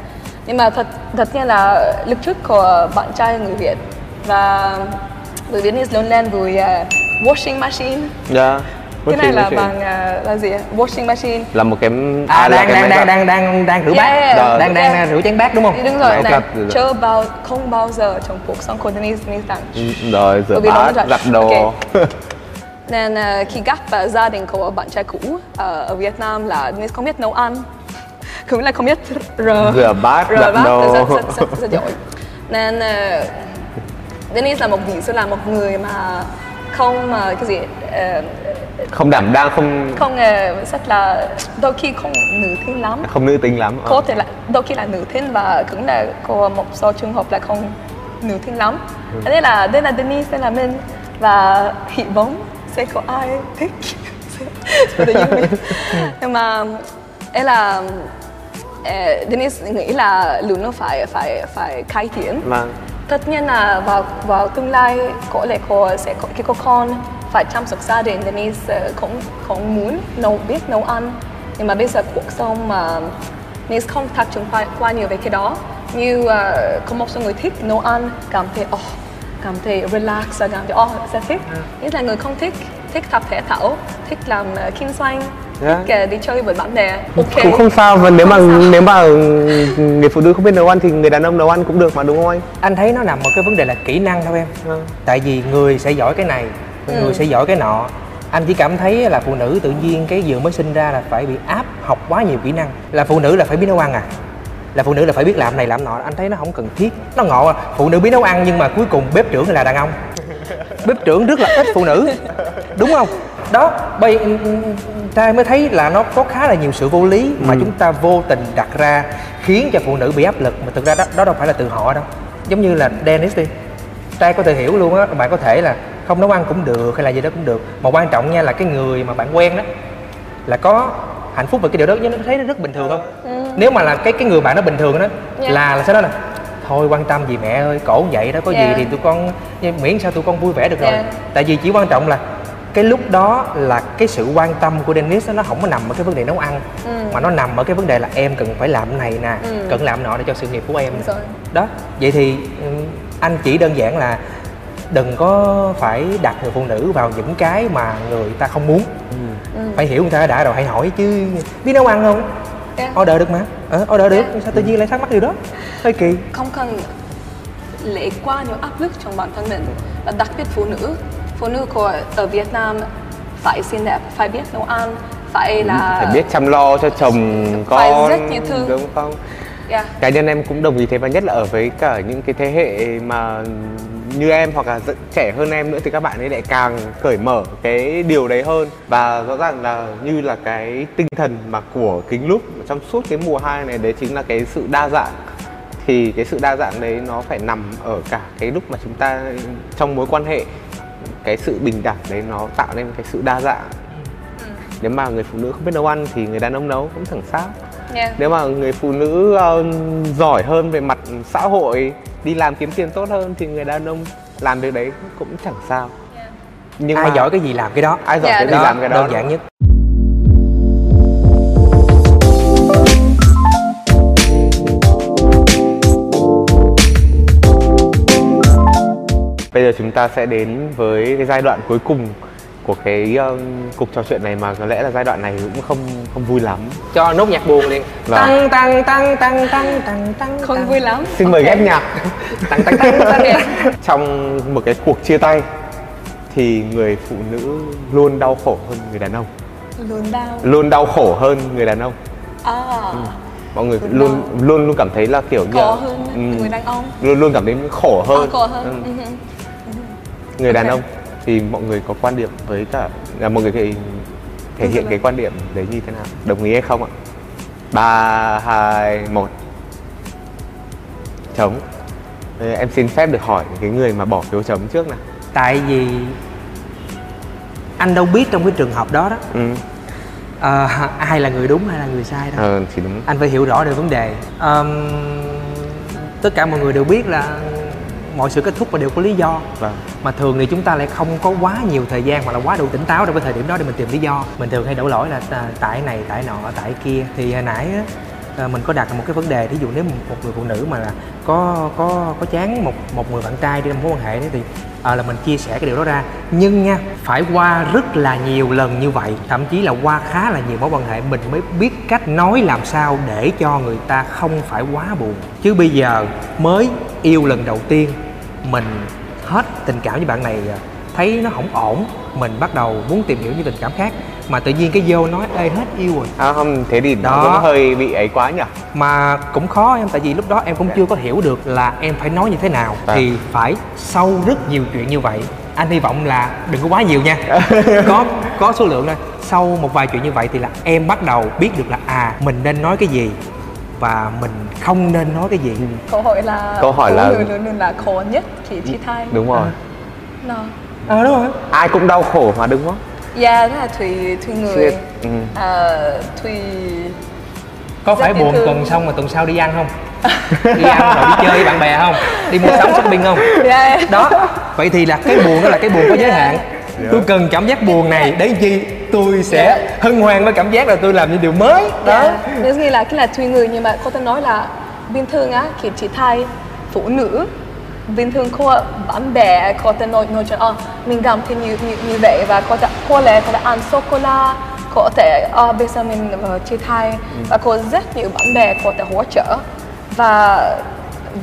nhưng mà thật thật nhiên là lúc trước có bạn trai người Việt và người Việt lớn lên với uh, washing machine yeah. Cái này là bằng uh, là gì washing machine. Là một cái à, là đang cái đang đang đang đang đang rửa bát. Yeah, đang yeah. đang đang rửa chén bát đúng không? Đúng rồi. Này chưa bao không bao giờ trong cuộc sống của Denise Denise rằng Ừ, rồi rửa bát giặt. đồ. Nên uh, khi gặp uh, gia đình của bạn trai cũ uh, ở Việt Nam là Denise không biết nấu ăn. Cũng là không biết r Rửa bát, rửa giặt bát đồ. rất, rất, rất, rất giỏi. Nên uh, Dennis là một ví dụ là một người mà không uh, cái gì uh, không đảm đang không không uh, rất là đôi khi không nữ tính lắm. Không nữ tính lắm có thể là đôi khi là nữ tính và cũng là có một số trường hợp là không nữ tính lắm. Ừ. đây là đây là Denise đây là mình và hy vọng sẽ có ai thích? Sẽ được nhưng mà đây là Denise nghĩ là luôn nó phải phải phải cải thiện. Mà tất nhiên là vào vào tương lai có lẽ cô sẽ có khi có con phải chăm sóc gia đình Denise ờ, cũng cũng muốn nấu biết nấu ăn. Nhưng mà bây giờ cuộc sống mà Denise không tập trung qua, qua nhiều về cái đó. Như ờ, có một số người thích nấu ăn cảm thấy oh, cảm thấy relax cảm thấy oh sẽ thích. Những là người không thích thích tập thể thao thích làm ờ, kinh doanh Yeah. thích ờ, đi chơi với bạn bè. Ok. Cũng không sao và nếu mà sao. nếu mà người phụ nữ không biết nấu ăn thì người đàn ông nấu ăn cũng được mà đúng không anh? Anh thấy nó nằm ở cái vấn đề là kỹ năng thôi em. Ừ. tại vì người sẽ giỏi cái này người sẽ giỏi cái nọ. Anh chỉ cảm thấy là phụ nữ tự nhiên cái vừa mới sinh ra là phải bị áp học quá nhiều kỹ năng. Là phụ nữ là phải biết nấu ăn à? Là phụ nữ là phải biết làm này làm nọ. Anh thấy nó không cần thiết. Nó ngộ à phụ nữ biết nấu ăn nhưng mà cuối cùng bếp trưởng là đàn ông bếp trưởng rất là ít phụ nữ. Đúng không? Đó bây ừ, ừ, trai mới thấy là nó có khá là nhiều sự vô lý mà chúng ta vô tình đặt ra khiến cho phụ nữ bị áp lực. Mà thực ra đó, đó đâu phải là từ họ đâu. Giống như là Dennis đi. Trai có thể hiểu luôn á bạn có thể là không nấu ăn cũng được hay là gì đó cũng được. Mà quan trọng nha là cái người mà bạn quen đó là có hạnh phúc về cái điều đó nhưng nó thấy nó rất bình thường không? Nếu mà là cái cái người bạn nó bình thường đó Yeah. là là sao đó là thôi quan tâm gì mẹ ơi cổ vậy đó có Yeah. gì thì tụi con miễn sao tụi con vui vẻ được rồi Yeah. tại vì chỉ quan trọng là cái lúc đó là cái sự quan tâm của Dennis đó, nó không có nằm ở cái vấn đề nấu ăn mà nó nằm ở cái vấn đề là em cần phải làm này nè Ừ. cần làm nọ để cho sự nghiệp của em Đúng đó vậy thì ừ, anh chỉ đơn giản là đừng có phải đặt người phụ nữ vào những cái mà người ta không muốn Ừ. phải hiểu người ta đã rồi hãy hỏi chứ biết nấu ăn không Yeah. order được mà ờ, order được Yeah. sao tự nhiên lại thắc mắc điều đó hơi kỳ không cần lệ qua nhiều áp lực trong bản thân mình và đặc biệt phụ nữ phụ nữ của ở Việt Nam phải xinh đẹp phải biết nấu ăn phải là phải biết chăm lo cho chồng Phải con rất nhiều thứ. đúng không yeah. cá nhân em cũng đồng ý thế và nhất là ở với cả những cái thế hệ mà như em hoặc là trẻ hơn em nữa thì các bạn ấy lại càng cởi mở cái điều đấy hơn. Và rõ ràng là như là cái tinh thần mà của kính lúc trong suốt cái mùa hai này đấy chính là cái sự đa dạng. Thì cái sự đa dạng đấy nó phải nằm ở cả cái lúc mà chúng ta trong mối quan hệ cái sự bình đẳng đấy nó tạo nên cái sự đa dạng. Nếu mà người phụ nữ không biết nấu ăn thì người đàn ông nấu cũng chẳng sao. Yeah. nếu mà người phụ nữ ờ, giỏi hơn về mặt xã hội đi làm kiếm tiền tốt hơn thì người đàn ông làm việc đấy cũng chẳng sao. Nhưng ai mà giỏi cái gì làm cái đó? Ai giỏi Dạ, cái gì làm cái đó? đơn giản nhất. Bây giờ chúng ta sẽ đến với cái giai đoạn cuối cùng của cái ờ, cuộc trò chuyện này mà có lẽ là giai đoạn này cũng không không vui lắm. Cho nốt nhạc buồn liền. Vâng. tăng tăng tăng tăng tăng tăng tăng không tăng. vui lắm. Xin mời ghép nhạc. Tăng tăng tăng tăng trong một cái cuộc chia tay thì người phụ nữ luôn đau khổ hơn người đàn ông. Luôn đau. Luôn đau khổ hơn người đàn ông. À. Mọi người Luôn luôn luôn luôn cảm thấy là kiểu như khó là- hơn ừ, người đàn ông. Luôn luôn cảm thấy khổ hơn, à, khó hơn. Ừ. Ừ. Hử. người đàn ông thì mọi người có quan điểm với cả là mọi người thể, thể hiện cái quan điểm đấy như thế nào? Đồng ý hay không ạ? Ba hai một. Chống em xin phép được hỏi cái người mà bỏ phiếu chấm trước nào. Tại vì anh đâu biết trong cái trường hợp đó đó. Ừ. ờ, ai là người đúng hay là người sai đâu ờ, thì đúng. Anh phải hiểu rõ được vấn đề. Ờm, tất cả mọi người đều biết là mọi sự kết thúc và đều có lý do. Vâng. Mà thường thì chúng ta lại không có quá nhiều thời gian hoặc là quá đủ tỉnh táo trong cái thời điểm đó để mình tìm lý do. Mình thường hay đổ lỗi là à, tại này tại nọ tại kia. Thì hồi nãy à, mình có đặt một cái vấn đề ví dụ nếu một người phụ nữ mà là có có có chán một một người bạn trai đi trong mối quan hệ đấy thì à, là mình chia sẻ cái điều đó ra. Nhưng nha phải qua rất là nhiều lần như vậy thậm chí là qua khá là nhiều mối quan hệ mình mới biết cách nói làm sao để cho người ta không phải quá buồn. Chứ bây giờ mới yêu lần đầu tiên mình hết tình cảm với bạn này rồi thấy nó không ổn mình bắt đầu muốn tìm hiểu những tình cảm khác. Mà tự nhiên cái vô nói ê hết yêu rồi. À không thế thì Đó. nó cũng hơi bị ấy quá nhỉ? Mà cũng khó em tại vì lúc đó em cũng chưa có hiểu được là em phải nói như thế nào À. thì phải sâu rất nhiều chuyện như vậy. Anh hy vọng là đừng có quá nhiều nha. Có có số lượng thôi. Sau một vài chuyện như vậy thì là em bắt đầu biết được là à mình nên nói cái gì và mình không nên nói cái gì. Câu hỏi là Câu hỏi là- luôn luôn luôn là khó nhất khi chia tay đúng rồi. Nó ờ đúng rồi. Ai cũng đau khổ mà đúng không? Yeah đó là tùy tùy người. Ừ. Ờ, tùy có Rất phải buồn thương. tuần xong mà tuần sau đi ăn không? Đi ăn rồi đi chơi với bạn bè không? Đi mua sắm shopping không? Yeah. đó. Vậy thì là cái buồn đó là cái buồn có giới hạn. Tôi cần cảm giác buồn này. Đến chi? Tôi sẽ Yeah. hân hoan với cảm giác là tôi làm những điều mới. Đó. Yeah. Nếu như là cái là tùy người nhưng mà có thể nói là bình thường á khi chị thay phụ nữ bình thường có bạn bè có thể nói nói chuyện à, mình cảm thấy như, như, như vậy và có thể có lẽ có thể ăn sô cô la có thể à, bây giờ mình uh, chia tay và có rất nhiều bạn bè có thể hỗ trợ. Và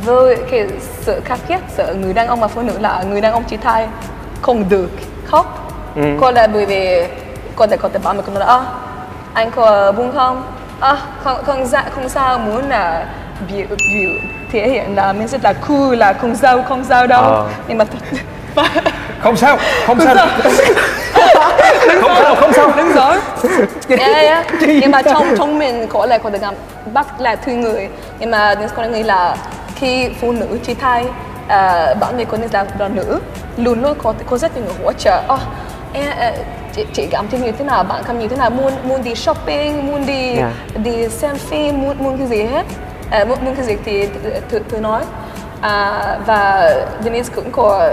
với cái sự khác biệt giữa người đàn ông và phụ nữ là người đàn ông chia tay không được khóc. Có lẽ bởi vì có thể có thể bạn mình nói à, anh có buồn không? À, không, không, dạ, không sao muốn là biểu, biểu thể hiện là mình rất là cool là không sao không sao đâu. Ờ. nhưng mà không sao không sao. Không sao. Không sao đúng rồi. Yeah, yeah. nhưng mà trong trong mình có lẽ có thể cảm bắt là tùy người. Nhưng mà nên có nghĩ là khi phụ nữ chia tay uh, bạn mình có nên là là nữ luôn luôn có có rất nhiều người hỗ trợ. Oh, em, ờ, chị, chị cảm thấy như thế nào? Bạn cảm như thế nào? Muốn muốn đi shopping muốn đi Yeah. đi xem phim muốn muốn cái gì hết à, muốn cái gì thì thử thử nói à, và Denise cũng có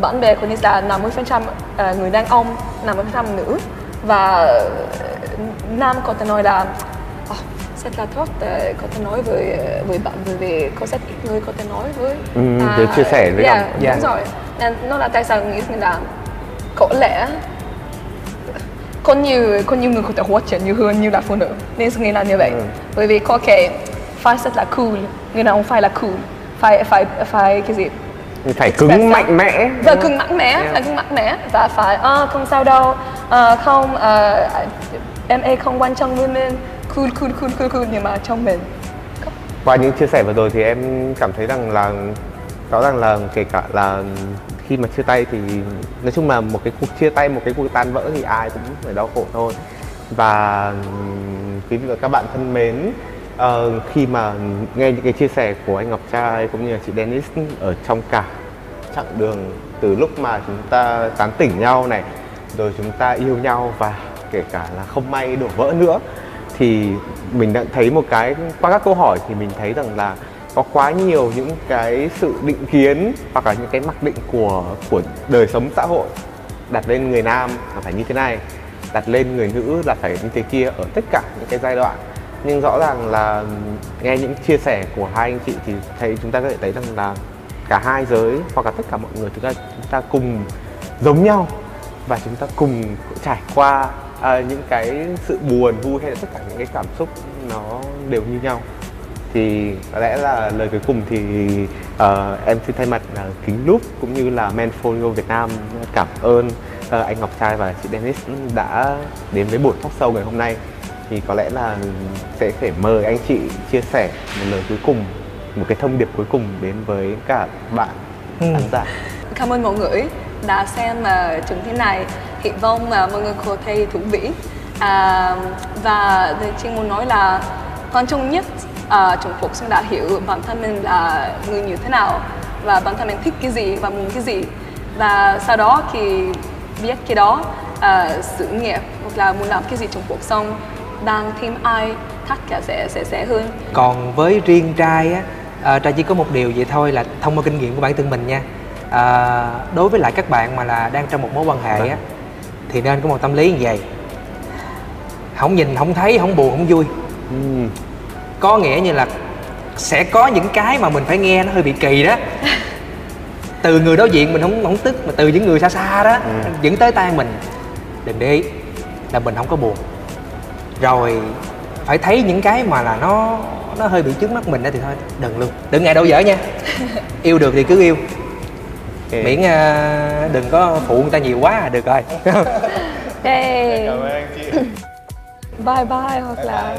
bạn bè của Denise là 50 phần trăm à, người đàn ông 50 phần trăm nữ và nam có thể nói là oh, rất là tốt ờ, có thể nói với với bạn bởi vì có rất ít người có thể nói với Ừ, để chia sẻ với yeah, nhau. đúng Yeah. rồi nên nó là tại sao nghĩ là có lẽ có nhiều có nhiều người có thể hỗ trợ nhiều hơn như là phụ nữ nên tôi nghĩ là như vậy Ừ. bởi vì có thể phải rất là cool. Người đàn ông phải là cool. Phải phải phải cái gì? Phải cứng Express mạnh mẽ. Và cứng mạnh mẽ phải cứng mạnh mẽ. Và phải à, không sao đâu. À, không à, em ấy không quan trọng với mình cool cool cool cool cool nhưng mà trong mình qua những chia sẻ vừa rồi thì em cảm thấy rằng là rõ ràng là kể cả là khi mà chia tay thì nói chung là một cái cuộc chia tay một cái cuộc tan vỡ thì ai cũng phải đau khổ thôi. Và quý vị và các bạn thân mến uh, khi mà nghe những cái chia sẻ của anh Ngọc Trai cũng như là chị Dennis ở trong cả chặng đường từ lúc mà chúng ta tán tỉnh nhau này rồi chúng ta yêu nhau và kể cả là không may đổ vỡ nữa thì mình đã thấy một cái qua các câu hỏi thì mình thấy rằng là có quá nhiều những cái sự định kiến hoặc là những cái mặc định của của đời sống xã hội đặt lên người nam là phải như thế này đặt lên người nữ là phải như thế kia ở tất cả những cái giai đoạn nhưng rõ ràng là nghe những chia sẻ của hai anh chị thì thấy chúng ta có thể thấy rằng là cả hai giới hoặc là tất cả mọi người chúng ta chúng ta cùng giống nhau và chúng ta cùng trải qua à, những cái sự buồn vui hay là tất cả những cái cảm xúc nó đều như nhau. Thì có lẽ là lời cuối cùng thì ờ, em xin thay mặt uh, kính lúc cũng như là Manfolio Việt Nam cảm ơn ờ, anh Ngọc Trai và chị Dennis đã đến với buổi talk show ngày hôm nay thì có lẽ là sẽ phải mời anh chị chia sẻ một lời cuối cùng một cái thông điệp cuối cùng đến với cả bạn Ừ. khán giả. Cảm ơn mọi người đã xem uh, chương trình này. Hy vọng mà mọi người có thấy thú vị. À, và tôi chỉ muốn nói là quan trọng nhất uh, Trung Quốc sẽ đã hiểu bản thân mình là người như thế nào và bản thân mình thích cái gì và muốn cái gì. Và sau đó khi biết cái đó uh, sự nghiệp hoặc là muốn làm cái gì trong cuộc sống đang thêm ai tất cả sẽ sẽ sẽ hơn. Còn với riêng trai á à, trai chỉ có một điều vậy thôi là thông qua kinh nghiệm của bản thân mình nha. À, đối với lại các bạn mà là đang trong một mối quan hệ á thì nên có một tâm lý như vậy. Không nhìn không thấy không buồn không vui. Ừm, có nghĩa như là sẽ có những cái mà mình phải nghe nó hơi bị kỳ đó. Từ người đối diện mình không không tức mà từ những người xa xa đó Ừ. dẫn tới tai mình. Đừng để ý là mình không có buồn rồi phải thấy những cái mà là nó nó hơi bị trước mắt mình đó thì thôi đừng luôn. Đừng ngại đổ vỡ nha. Yêu được thì cứ yêu. Miễn à, đừng có phụ người ta nhiều quá là được rồi. Yay. cảm ơn anh chị. Bye bye hoặc là